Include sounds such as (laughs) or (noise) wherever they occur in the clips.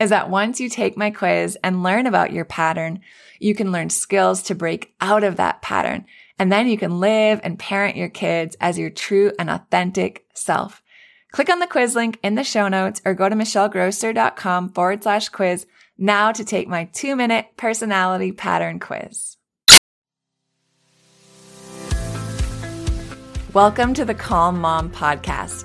is that once you take my quiz and learn about your pattern, you can learn skills to break out of that pattern. And then you can live and parent your kids as your true and authentic self. Click on the quiz link in the show notes or go to michellegrosser.com forward slash quiz now to take my two minute personality pattern quiz. Welcome to the Calm Mom Podcast,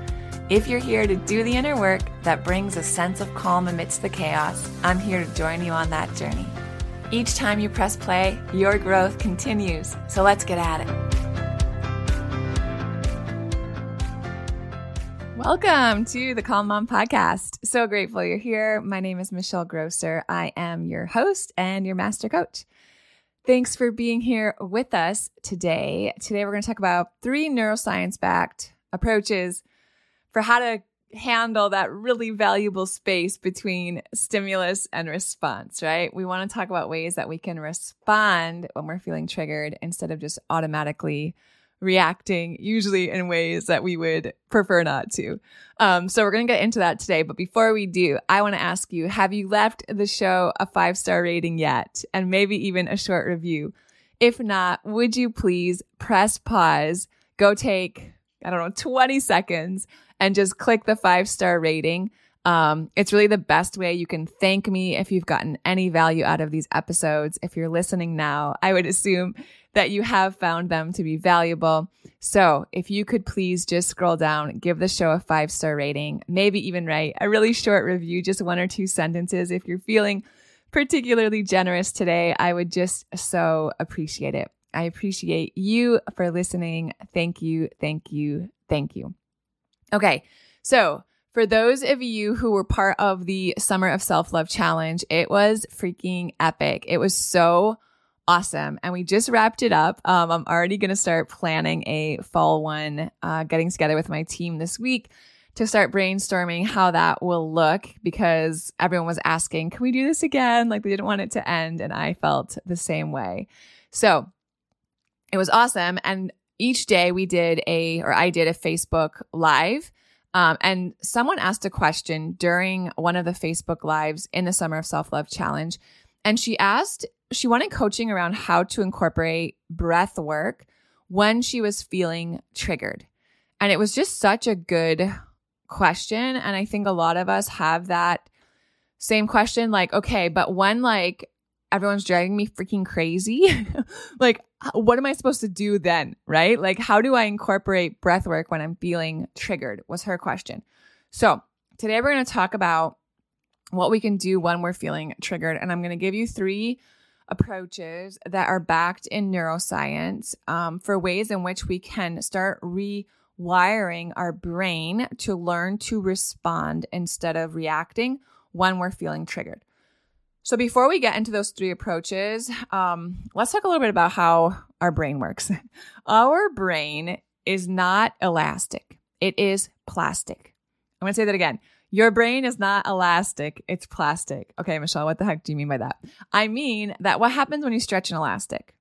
If you're here to do the inner work that brings a sense of calm amidst the chaos, I'm here to join you on that journey. Each time you press play, your growth continues. So let's get at it. Welcome to the Calm Mom Podcast. So grateful you're here. My name is Michelle Grosser. I am your host and your master coach. Thanks for being here with us today. Today, we're going to talk about three neuroscience backed approaches for how to handle that really valuable space between stimulus and response, right? We want to talk about ways that we can respond when we're feeling triggered instead of just automatically reacting, usually in ways that we would prefer not to. Um, so we're going to get into that today. But before we do, I want to ask you, have you left the show a five star rating yet? And maybe even a short review. If not, would you please press pause, go take, I don't know, 20 seconds and just click the five star rating. Um, it's really the best way you can thank me if you've gotten any value out of these episodes. If you're listening now, I would assume that you have found them to be valuable. So if you could please just scroll down, give the show a five star rating, maybe even write a really short review, just one or two sentences. If you're feeling particularly generous today, I would just so appreciate it. I appreciate you for listening. Thank you, thank you, thank you. Okay, so for those of you who were part of the Summer of Self Love Challenge, it was freaking epic. It was so awesome. And we just wrapped it up. Um, I'm already going to start planning a fall one, uh, getting together with my team this week to start brainstorming how that will look because everyone was asking, can we do this again? Like they didn't want it to end. And I felt the same way. So it was awesome. And each day we did a, or I did a Facebook live. Um, and someone asked a question during one of the Facebook lives in the Summer of Self Love Challenge. And she asked she wanted coaching around how to incorporate breath work when she was feeling triggered. And it was just such a good question. And I think a lot of us have that same question like, okay, but when like everyone's driving me freaking crazy, (laughs) like, what am I supposed to do then? Right? Like, how do I incorporate breath work when I'm feeling triggered? Was her question. So today we're going to talk about what we can do when we're feeling triggered. And I'm going to give you three approaches that are backed in neuroscience um, for ways in which we can start rewiring our brain to learn to respond instead of reacting when we're feeling triggered. So, before we get into those three approaches, um, let's talk a little bit about how our brain works. our brain is not elastic, it is plastic. I'm going to say that again. Your brain is not elastic, it's plastic. Okay, Michelle, what the heck do you mean by that? I mean that what happens when you stretch an elastic,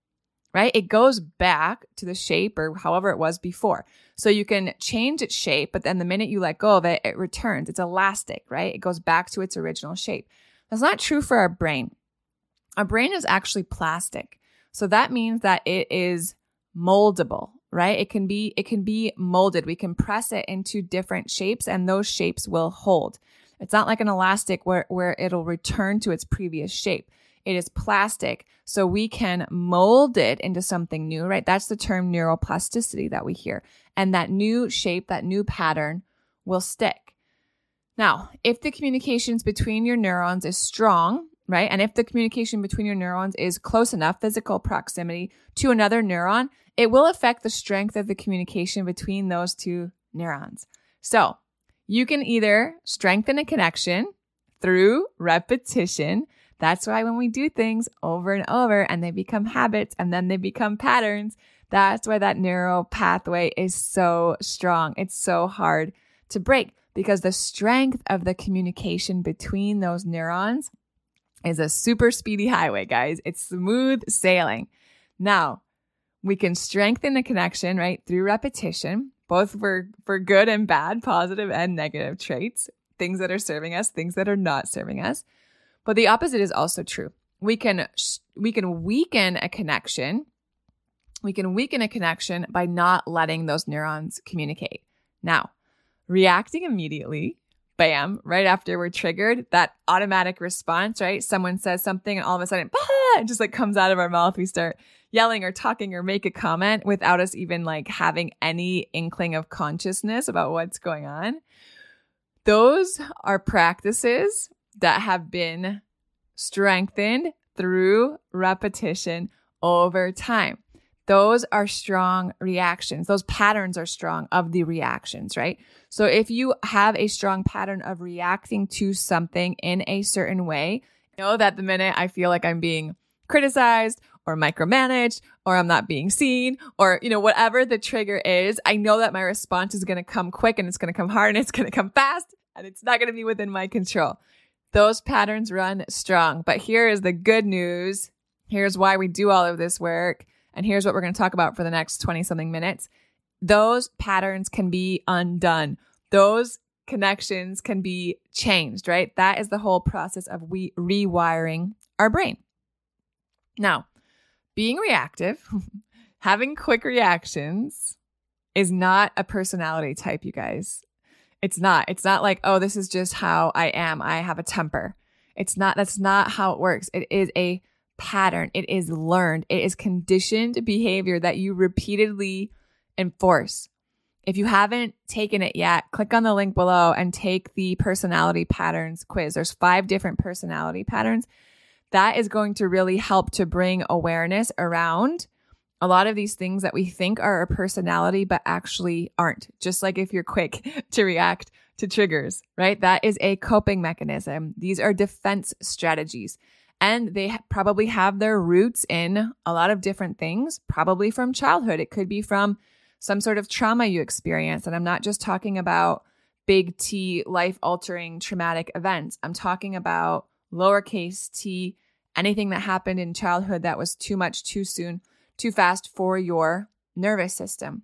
right? It goes back to the shape or however it was before. So you can change its shape, but then the minute you let go of it, it returns. It's elastic, right? It goes back to its original shape. That's not true for our brain. Our brain is actually plastic. So that means that it is moldable right? It can be it can be molded. We can press it into different shapes and those shapes will hold. It's not like an elastic where where it'll return to its previous shape. It is plastic, so we can mold it into something new, right? That's the term neuroplasticity that we hear. And that new shape, that new pattern will stick. Now, if the communications between your neurons is strong, right? And if the communication between your neurons is close enough, physical proximity to another neuron, it will affect the strength of the communication between those two neurons. So you can either strengthen a connection through repetition. That's why when we do things over and over and they become habits and then they become patterns, that's why that neural pathway is so strong. It's so hard to break because the strength of the communication between those neurons is a super speedy highway, guys. It's smooth sailing. Now, we can strengthen the connection, right, through repetition, both for, for good and bad, positive and negative traits, things that are serving us, things that are not serving us. But the opposite is also true. We can, we can weaken a connection. We can weaken a connection by not letting those neurons communicate. Now, reacting immediately bam, right after we're triggered, that automatic response, right? Someone says something and all of a sudden, bah, it just like comes out of our mouth. We start yelling or talking or make a comment without us even like having any inkling of consciousness about what's going on. Those are practices that have been strengthened through repetition over time. Those are strong reactions. Those patterns are strong of the reactions, right? So if you have a strong pattern of reacting to something in a certain way, know that the minute I feel like I'm being criticized or micromanaged or I'm not being seen or, you know, whatever the trigger is, I know that my response is going to come quick and it's going to come hard and it's going to come fast and it's not going to be within my control. Those patterns run strong. But here is the good news. Here's why we do all of this work. And here's what we're going to talk about for the next 20 something minutes. Those patterns can be undone. Those connections can be changed, right? That is the whole process of we rewiring our brain. Now, being reactive, (laughs) having quick reactions is not a personality type, you guys. It's not. It's not like, oh, this is just how I am. I have a temper. It's not, that's not how it works. It is a pattern. It is learned. It is conditioned behavior that you repeatedly enforce. If you haven't taken it yet, click on the link below and take the personality patterns quiz. There's five different personality patterns. That is going to really help to bring awareness around a lot of these things that we think are a personality, but actually aren't. Just like if you're quick (laughs) to react to triggers, right? That is a coping mechanism. These are defense strategies and they probably have their roots in a lot of different things, probably from childhood. It could be from some sort of trauma you experience. And I'm not just talking about big T life altering traumatic events. I'm talking about lowercase t, anything that happened in childhood that was too much, too soon, too fast for your nervous system.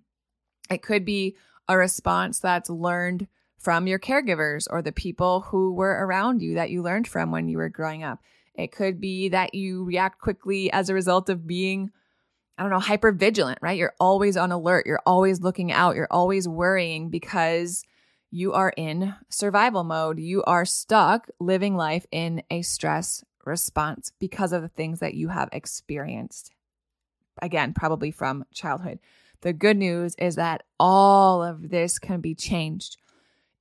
It could be a response that's learned from your caregivers or the people who were around you that you learned from when you were growing up. It could be that you react quickly as a result of being, I don't know, hyper vigilant, right? You're always on alert. You're always looking out. You're always worrying because you are in survival mode. You are stuck living life in a stress response because of the things that you have experienced. Again, probably from childhood. The good news is that all of this can be changed.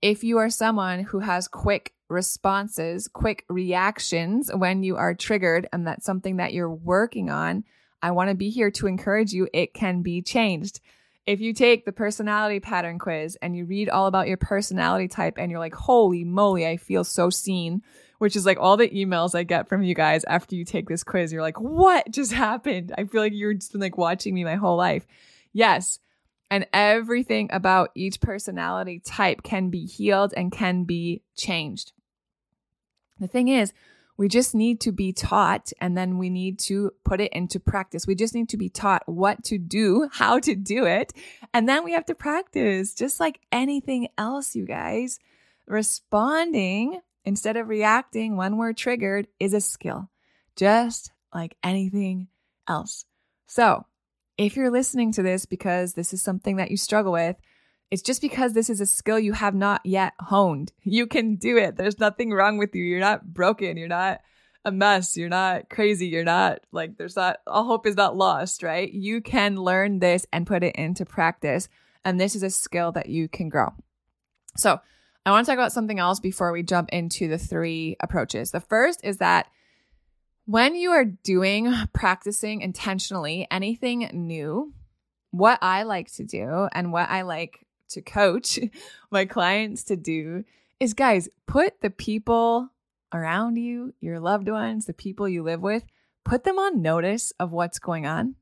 If you are someone who has quick responses, quick reactions when you are triggered, and that's something that you're working on, I want to be here to encourage you. It can be changed. If you take the personality pattern quiz and you read all about your personality type and you're like, holy moly, I feel so seen, which is like all the emails I get from you guys after you take this quiz. You're like, what just happened? I feel like you're just been like watching me my whole life. Yes. And everything about each personality type can be healed and can be changed. The thing is, we just need to be taught and then we need to put it into practice. We just need to be taught what to do, how to do it. And then we have to practice just like anything else, you guys. Responding instead of reacting when we're triggered is a skill, just like anything else. So if you're listening to this because this is something that you struggle with, it's just because this is a skill you have not yet honed. (laughs) You can do it. There's nothing wrong with you. You're not broken. You're not a mess. You're not crazy. You're not like, there's not, all hope is not lost, right? You can learn this and put it into practice. And this is a skill that you can grow. So I want to talk about something else before we jump into the three approaches. The first is that when you are doing, practicing intentionally anything new, what I like to do and what I like to coach (laughs) my clients to do is guys, put the people around you, your loved ones, the people you live with, put them on notice of what's going on.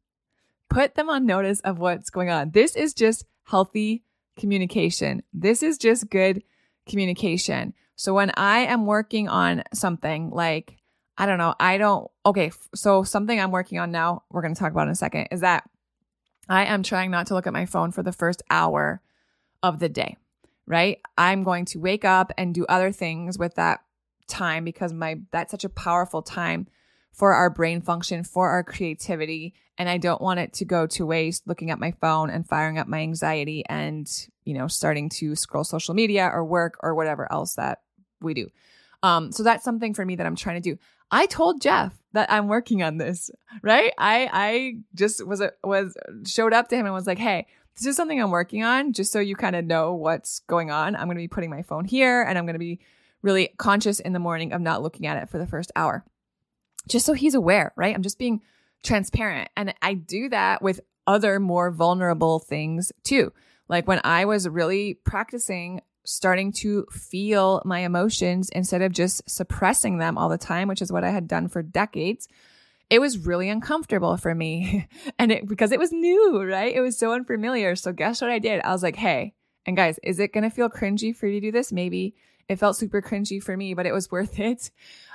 Put them on notice of what's going on. This is just healthy communication. This is just good communication. So when I am working on something like, I don't know, I don't, okay, so something I'm working on now, we're going to talk about in a second, is that I am trying not to look at my phone for the first hour of the day, right? I'm going to wake up and do other things with that time because my that's such a powerful time for our brain function, for our creativity, and I don't want it to go to waste looking at my phone and firing up my anxiety and, you know, starting to scroll social media or work or whatever else that we do. Um, so that's something for me that I'm trying to do. I told Jeff that I'm working on this, right? I I just was a, was showed up to him and was like, "Hey, this is something I'm working on just so you kind of know what's going on. I'm going to be putting my phone here and I'm going to be really conscious in the morning of not looking at it for the first hour. Just so he's aware, right? I'm just being transparent. And I do that with other more vulnerable things too. Like when I was really practicing starting to feel my emotions instead of just suppressing them all the time, which is what I had done for decades it was really uncomfortable for me. (laughs) and it, because it was new, right? It was so unfamiliar. So guess what I did? I was like, Hey, and guys, is it going to feel cringy for you to do this? Maybe it felt super cringy for me, but it was (laughs) worth it.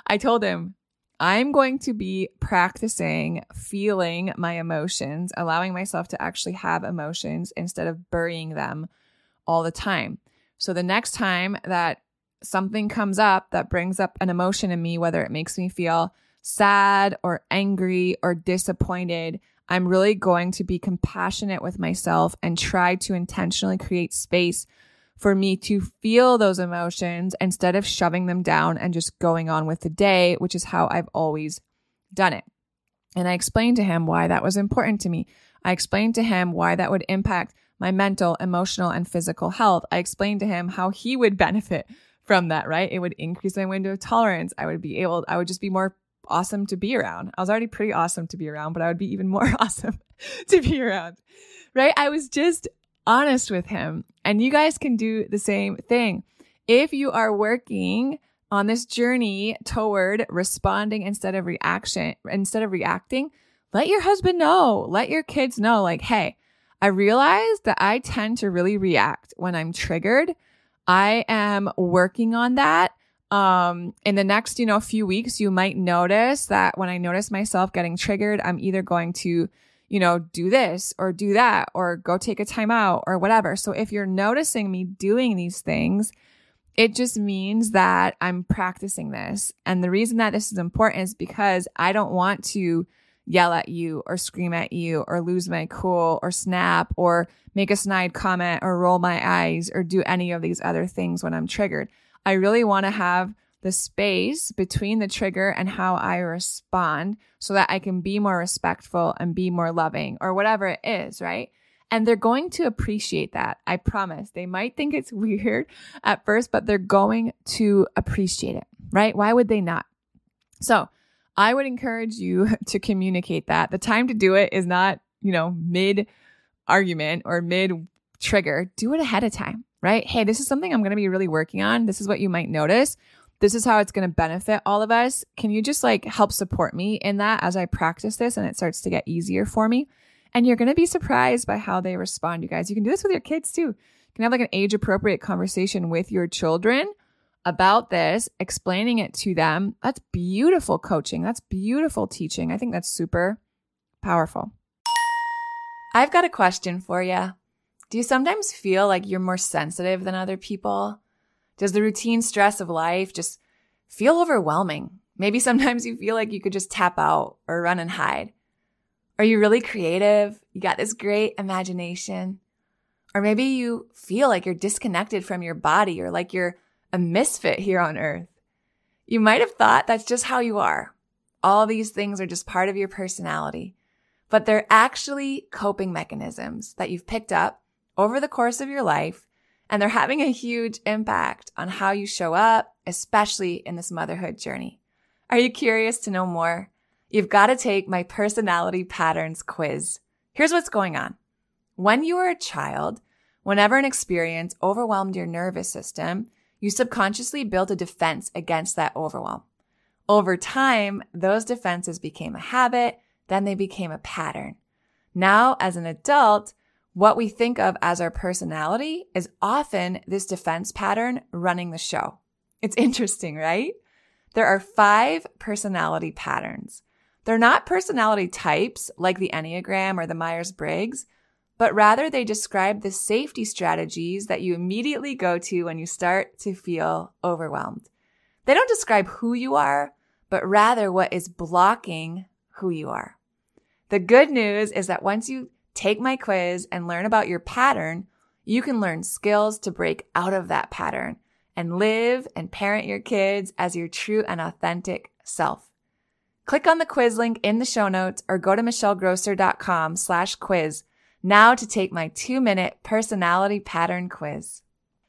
I told him, I'm going to be practicing feeling my emotions, allowing myself to actually have emotions instead of burying them all the time. So the next time that something comes up that brings up an emotion in me, whether it makes me feel sad or angry or disappointed, I'm really going to be compassionate with myself and try to intentionally create space for me to feel those emotions instead of shoving them down and just going on with the day, which is how I've always done it. And I explained to him why that was important to me. I explained to him why that would impact my mental, emotional, and physical health. I explained to him how he would benefit from that, right? It would increase my window of tolerance. I would be able, I would just be more awesome to be around. I was already pretty awesome to be around, but I would be even more (laughs) awesome to be around. Right? I was just honest with him. And you guys can do the same thing. If you are working on this journey toward responding instead of reaction, instead of reacting, let your husband know, let your kids know, like, hey, I realize that I tend to really react when I'm triggered. I am working on that. Um in the next you know few weeks you might notice that when i notice myself getting triggered i'm either going to you know do this or do that or go take a time out or whatever. So if you're noticing me doing these things it just means that i'm practicing this. And the reason that this is important is because i don't want to yell at you or scream at you or lose my cool or snap or make a snide comment or roll my eyes or do any of these other things when I'm triggered. I really want to have the space between the trigger and how I respond so that I can be more respectful and be more loving or whatever it is, right? And they're going to appreciate that. I promise. They might think it's (laughs) weird at first, but they're going to appreciate it, right? Why would they not? So I would encourage you (laughs) to communicate that. The time to do it is not, you know, mid argument or mid trigger. Do it ahead of time, right? Hey, this is something I'm going to be really working on. This is what you might notice. This is how it's going to benefit all of us. Can you just like help support me in that as I practice this and it starts to get easier for me? And you're going to be surprised by how they respond, you guys. You can do this with your kids too. You can have like an age appropriate conversation with your children about this, explaining it to them. That's beautiful coaching. That's beautiful teaching. I think that's super powerful. I've got a question for you. Do you sometimes feel like you're more sensitive than other people? Does the routine stress of life just feel overwhelming? Maybe (laughs) sometimes you feel like you could just tap out or run and hide. Are you really creative? You got this great imagination. Or maybe you feel like you're disconnected from your body or like you're a misfit here on earth. You might have thought that's just how you are. All these things are just part of your personality, but they're actually coping mechanisms that you've picked up over the course of your life, and they're having a huge impact on how you show up, especially in this motherhood journey. Are you curious to know more? you've got to take my personality patterns quiz. Here's what's going on. When you were a child, whenever an experience overwhelmed your nervous system, you subconsciously built a defense against that overwhelm. Over time, those defenses became a habit, then they became a pattern. Now, as an adult, what we think of as our personality is often this defense pattern running the show. It's (laughs) interesting, right? There are five personality patterns. They're not personality types like the Enneagram or the Myers Briggs, but rather they describe the safety strategies that you immediately go to when you start to feel overwhelmed. They don't describe who you are, but rather what is blocking who you are. The good news is that once you take my quiz and learn about your pattern, you can learn skills to break out of that pattern and live and parent your kids as your true and authentic self. Click on the quiz link in the show notes or go to michellegrosser.com slash quiz now to take my two minute personality pattern quiz.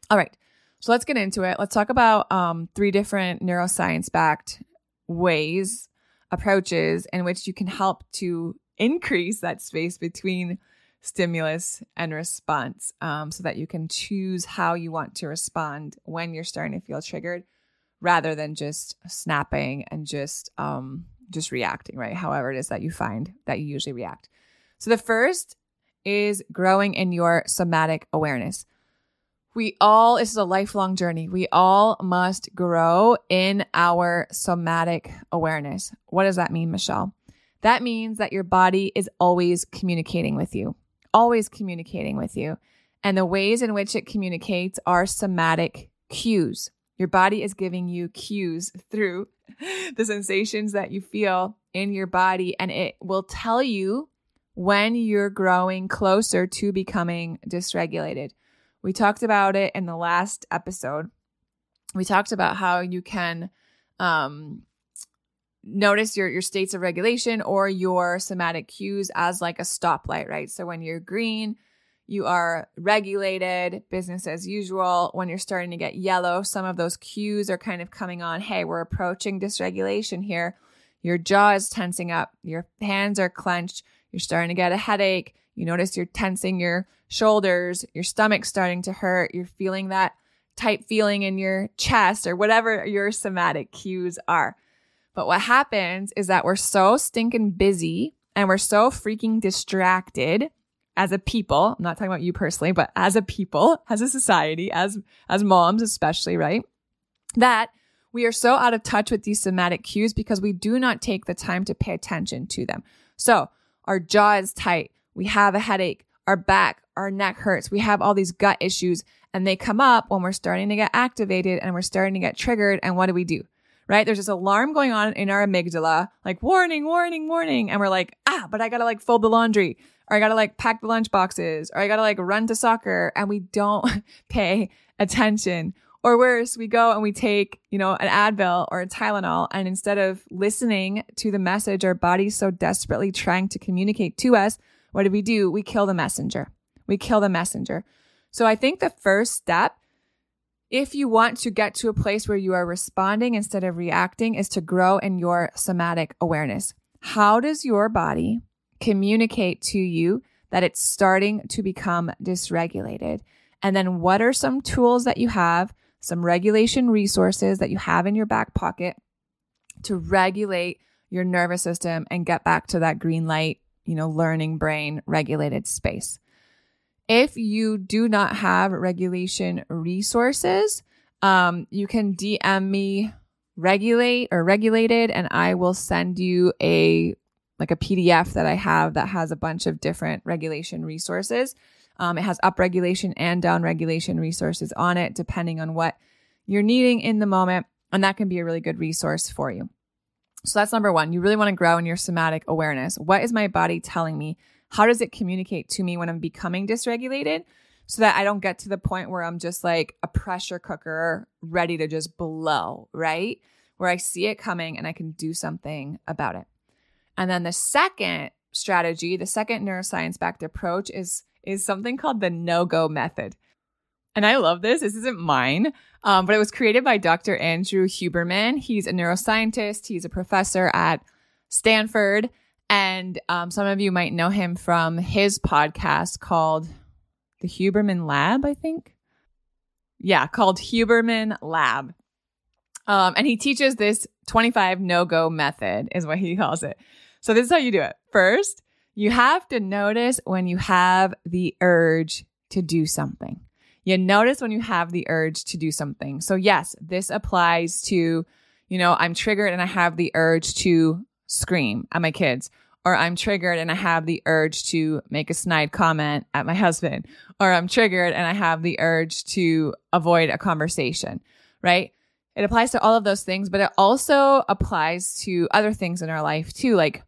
All right. So let's get into it. Let's talk about um, three different neuroscience backed ways, approaches in which you can help to increase that space between stimulus and response um, so that you can choose how you want to respond when you're starting to feel triggered rather than just snapping and just um, just reacting, right? However, it is that you find that you usually react. So the first is growing in your somatic awareness. We all, this is a lifelong journey. We all must grow in our somatic awareness. What does that mean, Michelle? That means that your body is always communicating with you, always communicating with you. And the ways in which it communicates are somatic cues. Your body is giving you cues through (laughs) the sensations that you feel in your body, and it will tell you when you're growing closer to becoming dysregulated. We talked about it in the last episode. We talked about how you can um, notice your, your states of regulation or your somatic cues as like a stoplight, right? So when you're green, you are regulated, business as usual. When you're starting to get yellow, some of those cues are kind of coming on. Hey, we're approaching dysregulation here. Your jaw is tensing up, your hands are clenched, you're starting to get a headache. You notice you're tensing your shoulders, your stomach's starting to hurt, you're feeling that tight feeling in your chest or whatever your somatic cues are. But what happens is that we're so stinking busy and we're so freaking distracted as a people, I'm not talking about you personally, but as a people, as a society, as, as moms, especially, right? That we are so out of touch with these somatic cues because we do not take the time to pay attention to them. So our jaw is tight. We have a headache. Our back, our neck hurts. We have all these gut issues and they come up when we're starting to get activated and we're starting to get triggered. And what do we do? right? There's this alarm going on in our amygdala, like warning, warning, warning. And we're like, ah, but I gotta like fold the laundry or I gotta like pack the lunch boxes or I gotta like run to soccer. And we don't (laughs) pay attention. Or worse, we go and we take, you know, an Advil or a Tylenol. And instead of listening to the message our body's so desperately trying to communicate to us, what do we do? We kill the messenger. We kill the messenger. So I think the first step if you want to get to a place where you are responding instead of reacting is to grow in your somatic awareness. How does your body communicate to you that it's starting to become dysregulated? And then what are some tools that you have, some regulation resources that you have in your back pocket to regulate your nervous system and get back to that green light, you know, learning brain regulated space? If you do not have regulation resources, um, you can DM me regulate or regulated and I will send you a like a PDF that I have that has a bunch of different regulation resources. Um, it has up regulation and down regulation resources on it, depending on what you're needing in the moment. And that can be a really good resource for you. So that's number one. You really want to grow in your somatic awareness. What is my body telling me? How does it communicate to me when I'm becoming dysregulated so that I don't get to the point where I'm just like a pressure cooker ready to just blow, right? Where I see it coming and I can do something about it. And then the second strategy, the second neuroscience backed approach is is something called the no-go method. And I love this. This isn't mine, um, but it was created by Dr. Andrew Huberman. He's a neuroscientist. He's a professor at Stanford, and um, some of you might know him from his podcast called The Huberman Lab, I think. Yeah, called Huberman Lab. Um, and he teaches this 25 no go method, is what he calls it. So, this is how you do it. First, you have to notice when you have the urge to do something. You notice when you have the urge to do something. So, yes, this applies to, you know, I'm triggered and I have the urge to scream at my kids, or I'm triggered and I have the urge to make a snide comment at my husband, or I'm triggered and I have the urge to avoid a conversation, right? It applies to all of those things, but it also applies to other things in our life too. Like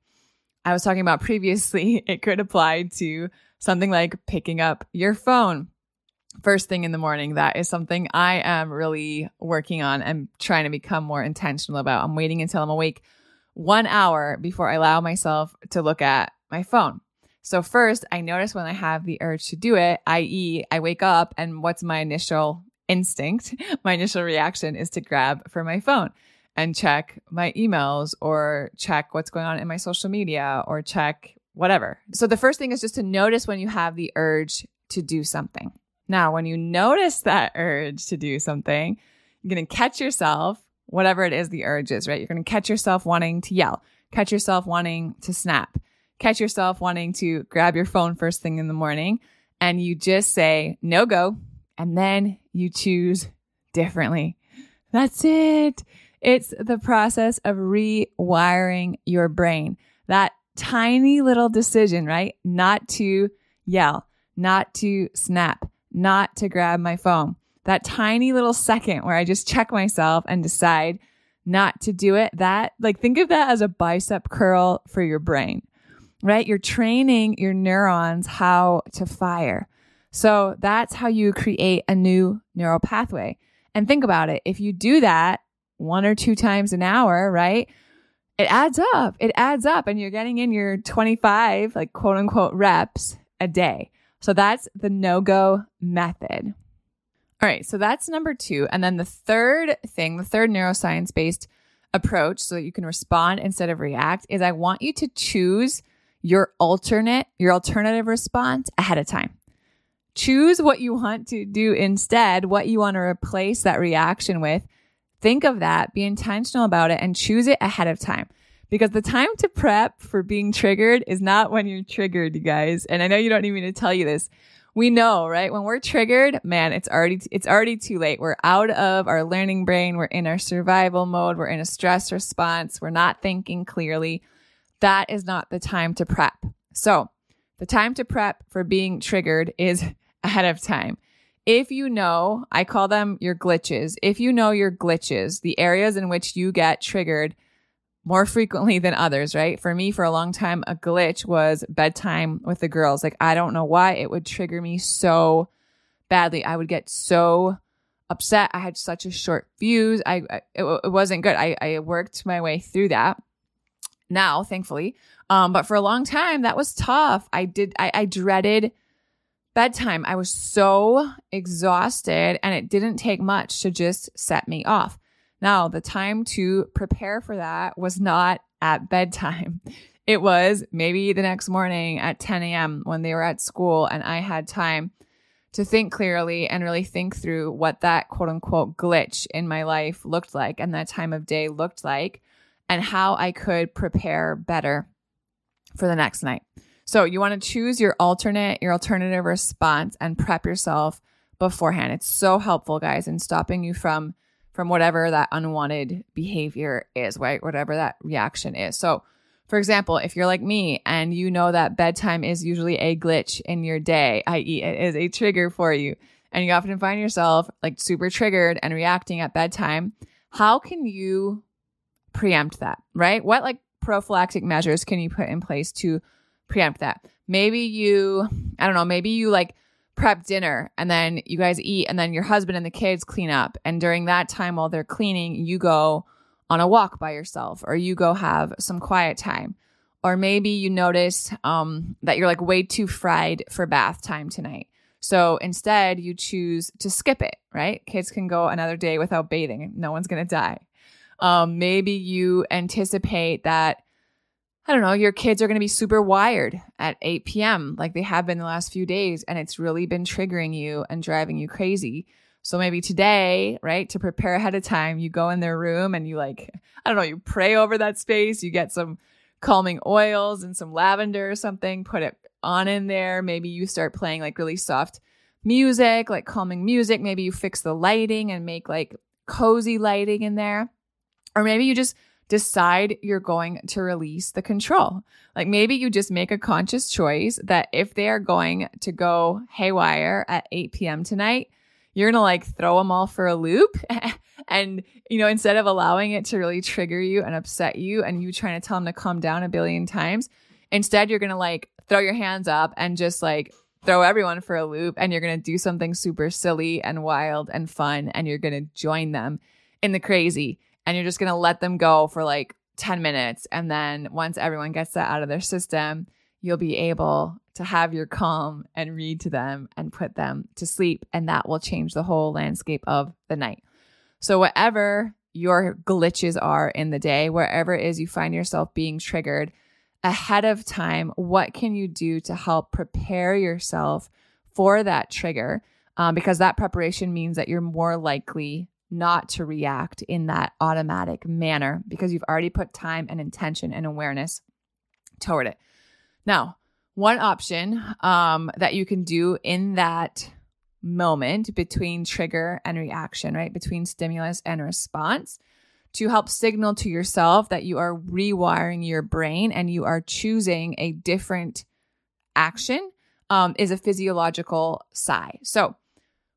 I was talking about (laughs) previously, it could apply to something like picking up your phone first thing in the morning. That is something I am really working on and trying to become more intentional about. I'm waiting until I'm awake one hour before I allow myself to look at my phone. So, first, I notice when I have the urge to do it, i.e., I wake up and what's my initial instinct? (laughs) My initial reaction is to grab for my phone and check my emails or check what's going on in my social media or check whatever. So, the first thing is just to notice when you have the urge to do something. Now, when you notice that urge to do something, you're going to catch yourself whatever it is the urge is, right? You're going to catch yourself wanting to yell, catch yourself wanting to snap, catch yourself wanting to grab your phone first thing in the morning. And you just say, no go. And then you choose differently. That's it. It's the process of rewiring your brain. That tiny little decision, right? Not to yell, not to snap, not to grab my phone that tiny little second where I just check myself and decide not to do it, that like think of that as a bicep curl for your brain, right? You're training your neurons how to fire. So that's how you create a new neural pathway. And think about it. If you do that one or two times an hour, right? It adds up. It adds up and you're getting in your 25 like quote unquote reps a day. So that's the no go method. All right, so that's number two. And then the third thing, the third neuroscience based approach, so that you can respond instead of react, is I want you to choose your alternate, your alternative response ahead of time. Choose what you want to do instead, what you want to replace that reaction with. Think of that, be intentional about it, and choose it ahead of time. Because the time to prep for being triggered is not when you're triggered, you guys. And I know you don't need me to tell you this, we know, right? When we're triggered, man, it's already, it's already too late. We're out of our learning brain. We're in our survival mode. We're in a stress response. We're not thinking clearly. That is not the time to prep. So the time to prep for being triggered is (laughs) ahead of time. If you know, I call them your glitches. If you know your glitches, the areas in which you get triggered more (laughs) frequently than others, right? For me, for a long time, a glitch was bedtime with the girls. Like, I don't know why it would trigger me so badly. I would get so upset. I had such a short fuse. I, it, it wasn't good. I, I worked my way through that now, thankfully. Um, but for a long time, that was tough. I did, I, I dreaded bedtime. I was so exhausted and it didn't take much to just set me off. Now, the time to prepare for that was not at bedtime. (laughs) It was maybe the next morning at 10 a.m. when they were at school and I had time to think clearly and really think through what that quote unquote glitch in my life looked like and that time of day looked like and how I could prepare better for the next night. So you want to choose your alternate, your alternative response and prep yourself beforehand. It's so helpful, guys, in stopping you from from whatever that unwanted behavior is, right? Whatever that reaction is. So, for example, if you're like me and you know that bedtime is usually a glitch in your day, i.e., it is a trigger for you, and you often find yourself like super triggered and reacting at bedtime, how can you preempt that, right? What like prophylactic measures can you put in place to preempt that. Maybe you, I don't know, maybe you like prep dinner and then you guys eat and then your husband and the kids clean up. And during that time while they're cleaning, you go on a walk by yourself or you go have some quiet time. Or maybe you notice um, that you're like way too fried for bath time tonight. So instead, you choose to skip it, right? Kids can go another day without bathing. No one's going to die. Um, maybe you anticipate that I don't know, your kids are going to be super wired at 8 p.m. like they have been the last few days, and it's really been triggering you and driving you crazy. So maybe today, right, to prepare ahead of time, you go in their room and you like, I don't know, you pray over that space, you get some calming oils and some lavender or something, put it on in there. Maybe you start playing like really soft music, like calming music. Maybe you fix the lighting and make like cozy lighting in there. Or maybe you just decide you're going to release the control. Like maybe you just make a conscious choice that if they are going to go haywire at 8 p.m. tonight, you're going to like throw them all for a loop. (laughs) and, you know, instead of allowing it to really trigger you and upset you and you trying to tell them to calm down a billion times, instead you're going to like throw your hands up and just like throw everyone for a loop and you're going to do something super silly and wild and fun and you're going to join them in the crazy and you're just going to let them go for like 10 minutes. And then once everyone gets that out of their system, you'll be able to have your calm and read to them and put them to sleep. And that will change the whole landscape of the night. So, whatever your glitches are in the day, wherever it is you find yourself being triggered ahead of time, what can you do to help prepare yourself for that trigger? Um, because that preparation means that you're more likely not to react in that automatic manner because you've already put time and intention and awareness toward it. Now, one option um, that you can do in that moment between trigger and reaction, right? Between stimulus and response to help signal to yourself that you are rewiring your brain and you are choosing a different action um, is a physiological sigh. So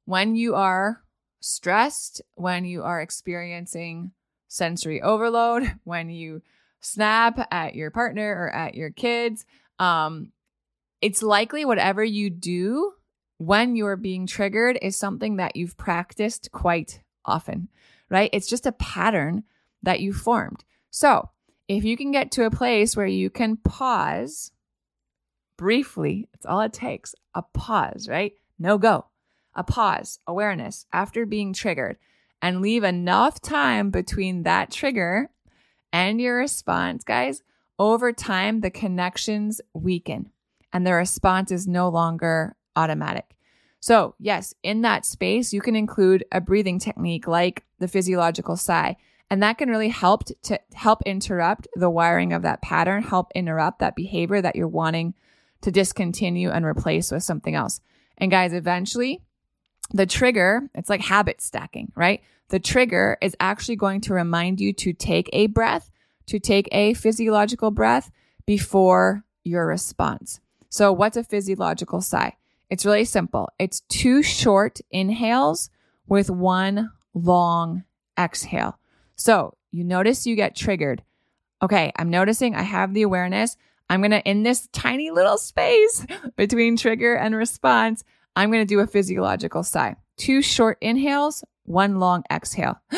when you are stressed, when you are experiencing sensory overload, (laughs) when you snap at your partner or at your kids, um, it's likely whatever you do when you're being triggered is something that you've practiced quite often, right? It's just a pattern that you formed. So, if you can get to a place where you can pause briefly, it's all it takes a pause, right? No go a pause, awareness after being triggered, and leave enough time between that trigger and your response, guys, over time, the connections weaken and the response is no longer automatic. So, yes, in that space, you can include a breathing technique like the physiological sigh. And that can really help to help interrupt the wiring of that pattern, help interrupt that behavior that you're wanting to discontinue and replace with something else. And guys, eventually the trigger, it's like habit stacking, right? The trigger is actually going to remind you to take a breath, to take a physiological breath before your response. So, what's a physiological sigh? It's really simple. It's two short inhales with one long exhale. So you notice you get triggered. Okay, I'm noticing I have the awareness. I'm going to, in this tiny little space (laughs) between trigger and response, I'm going to do a physiological sigh. Two short inhales, one long exhale. (sighs)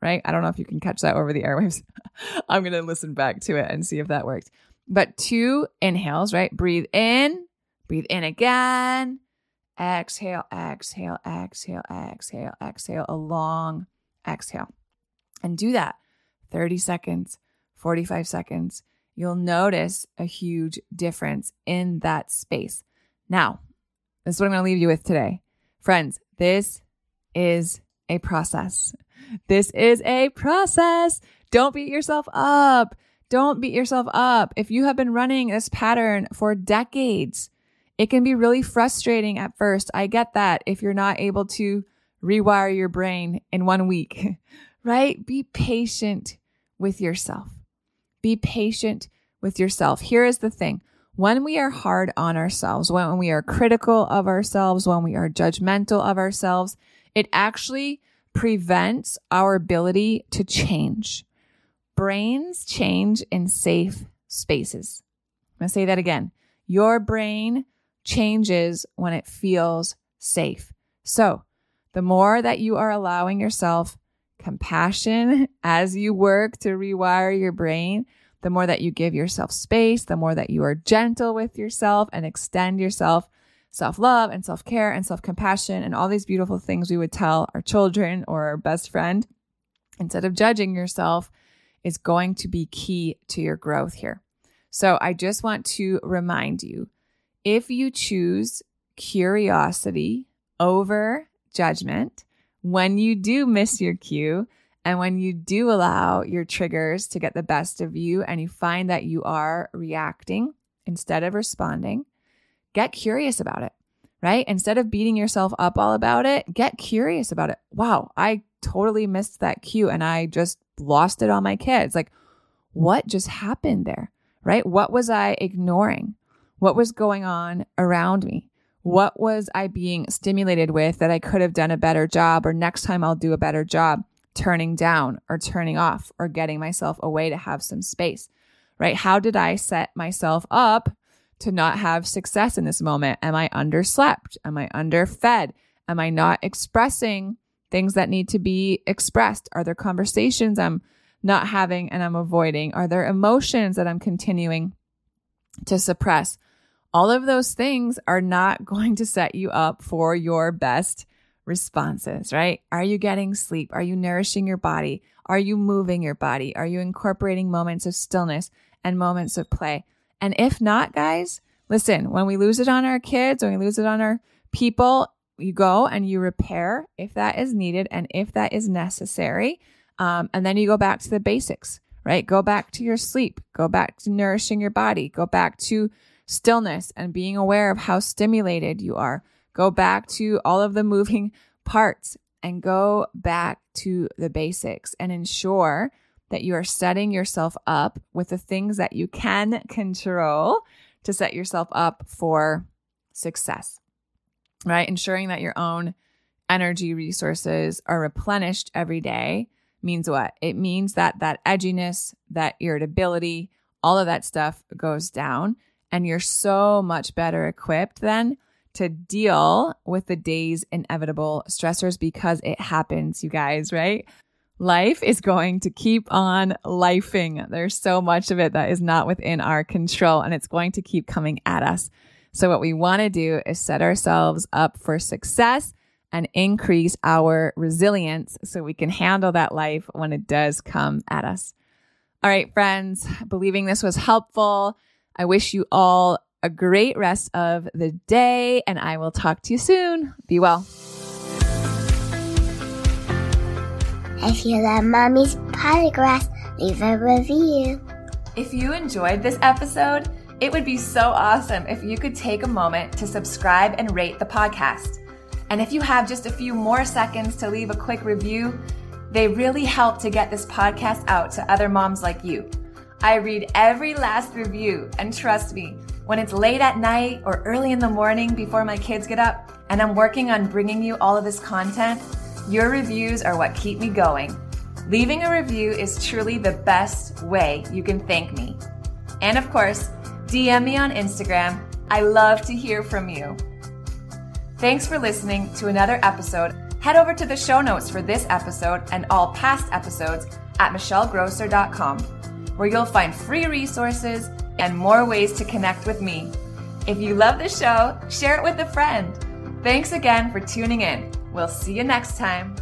right? I don't know if you can catch that over the airwaves. (laughs) I'm going to listen back to it and see if that worked. But two inhales, right? Breathe in, breathe in again. Exhale, exhale, exhale, exhale, exhale, a long exhale. And do that 30 seconds, 45 seconds. You'll notice a huge difference in that space. Now, this is what I'm going to leave you with today. Friends, this is a process. This is a process. Don't beat yourself up. Don't beat yourself up. If you have been running this pattern for decades, it can be really frustrating at first. I get that if you're not able to rewire your brain in one week, (laughs) right? Be patient with yourself. Be patient with yourself. Here is the thing. When we are hard on ourselves, when we are critical of ourselves, when we are judgmental of ourselves, it actually prevents our ability to change. Brains change in safe spaces. I'm going to say that again. Your brain changes when it feels safe. So, the more that you are allowing yourself compassion (laughs) as you work to rewire your brain, the more that you give yourself space, the more that you are gentle with yourself and extend yourself self love and self care and self compassion and all these beautiful things we would tell our children or our best friend instead of judging yourself is going to be key to your growth here. So I just want to remind you if you choose curiosity over judgment, when you do miss your cue, and when you do allow your triggers to get the best of you and you find that you are reacting instead of responding, get curious about it, right? Instead of beating yourself up all about it, get curious about it. Wow, I totally missed that cue and I just lost it on my kids. Like, what just happened there, right? What was I ignoring? What was going on around me? What was I being stimulated with that I could have done a better job or next time I'll do a better job turning down or turning off or getting myself away to have some space, right? How did I set myself up to not have success in this moment? Am I underslept? Am I underfed? Am I not expressing things that need to be expressed? Are there conversations I'm not having and I'm avoiding? Are there emotions that I'm continuing to suppress? All of those things are not (laughs) going to set you up for your best responses, right? Are you getting sleep? Are you nourishing your body? Are you moving your body? Are you incorporating moments of stillness and moments of play? And if not, guys, listen, when we lose it on our kids, when we lose it on our people, you go and you repair if that is needed and if that is necessary. Um, and then you go back to the basics, right? Go back to your sleep, go back to nourishing your body, go back to stillness and being aware of how stimulated you are. Go back to all of the moving (laughs) parts and go back to the basics and ensure that you are setting yourself up with the things that you can (laughs) control to set yourself up for success, right? Ensuring that your own energy resources are replenished every day means what? It means that that edginess, that irritability, all of that stuff goes down and you're so much better equipped then to deal with the day's inevitable stressors because it happens, you guys, right? Life is going to keep on lifing. There's so much of it that is not within our control and it's going to keep coming at us. So what we want to do is set ourselves up for success and increase our resilience so we can handle that life when it does come at us. All right, friends, believing this was helpful. I wish you all a great rest of the day and I will talk to you soon. Be well. If you love Mommy's Podcast, leave a review. If you enjoyed this episode, it would be so awesome if you could take a moment to subscribe and rate the podcast. And if you have just a few more seconds to leave a quick review, they really help to get this podcast out to other moms like you. I read every last review, and trust me, when it's late at night or early in the morning before my kids get up, and I'm working on bringing you all of this content, your reviews are what keep me going. Leaving a review is truly the best way you can thank me. And of course, DM me on Instagram. I love to hear from you. Thanks for listening to another episode. Head over to the show notes for this episode and all past episodes at michellegrosser.com, where you'll find free resources and more ways to connect with me. If you love the show, share it with a friend. Thanks again for tuning in. We'll see you next time.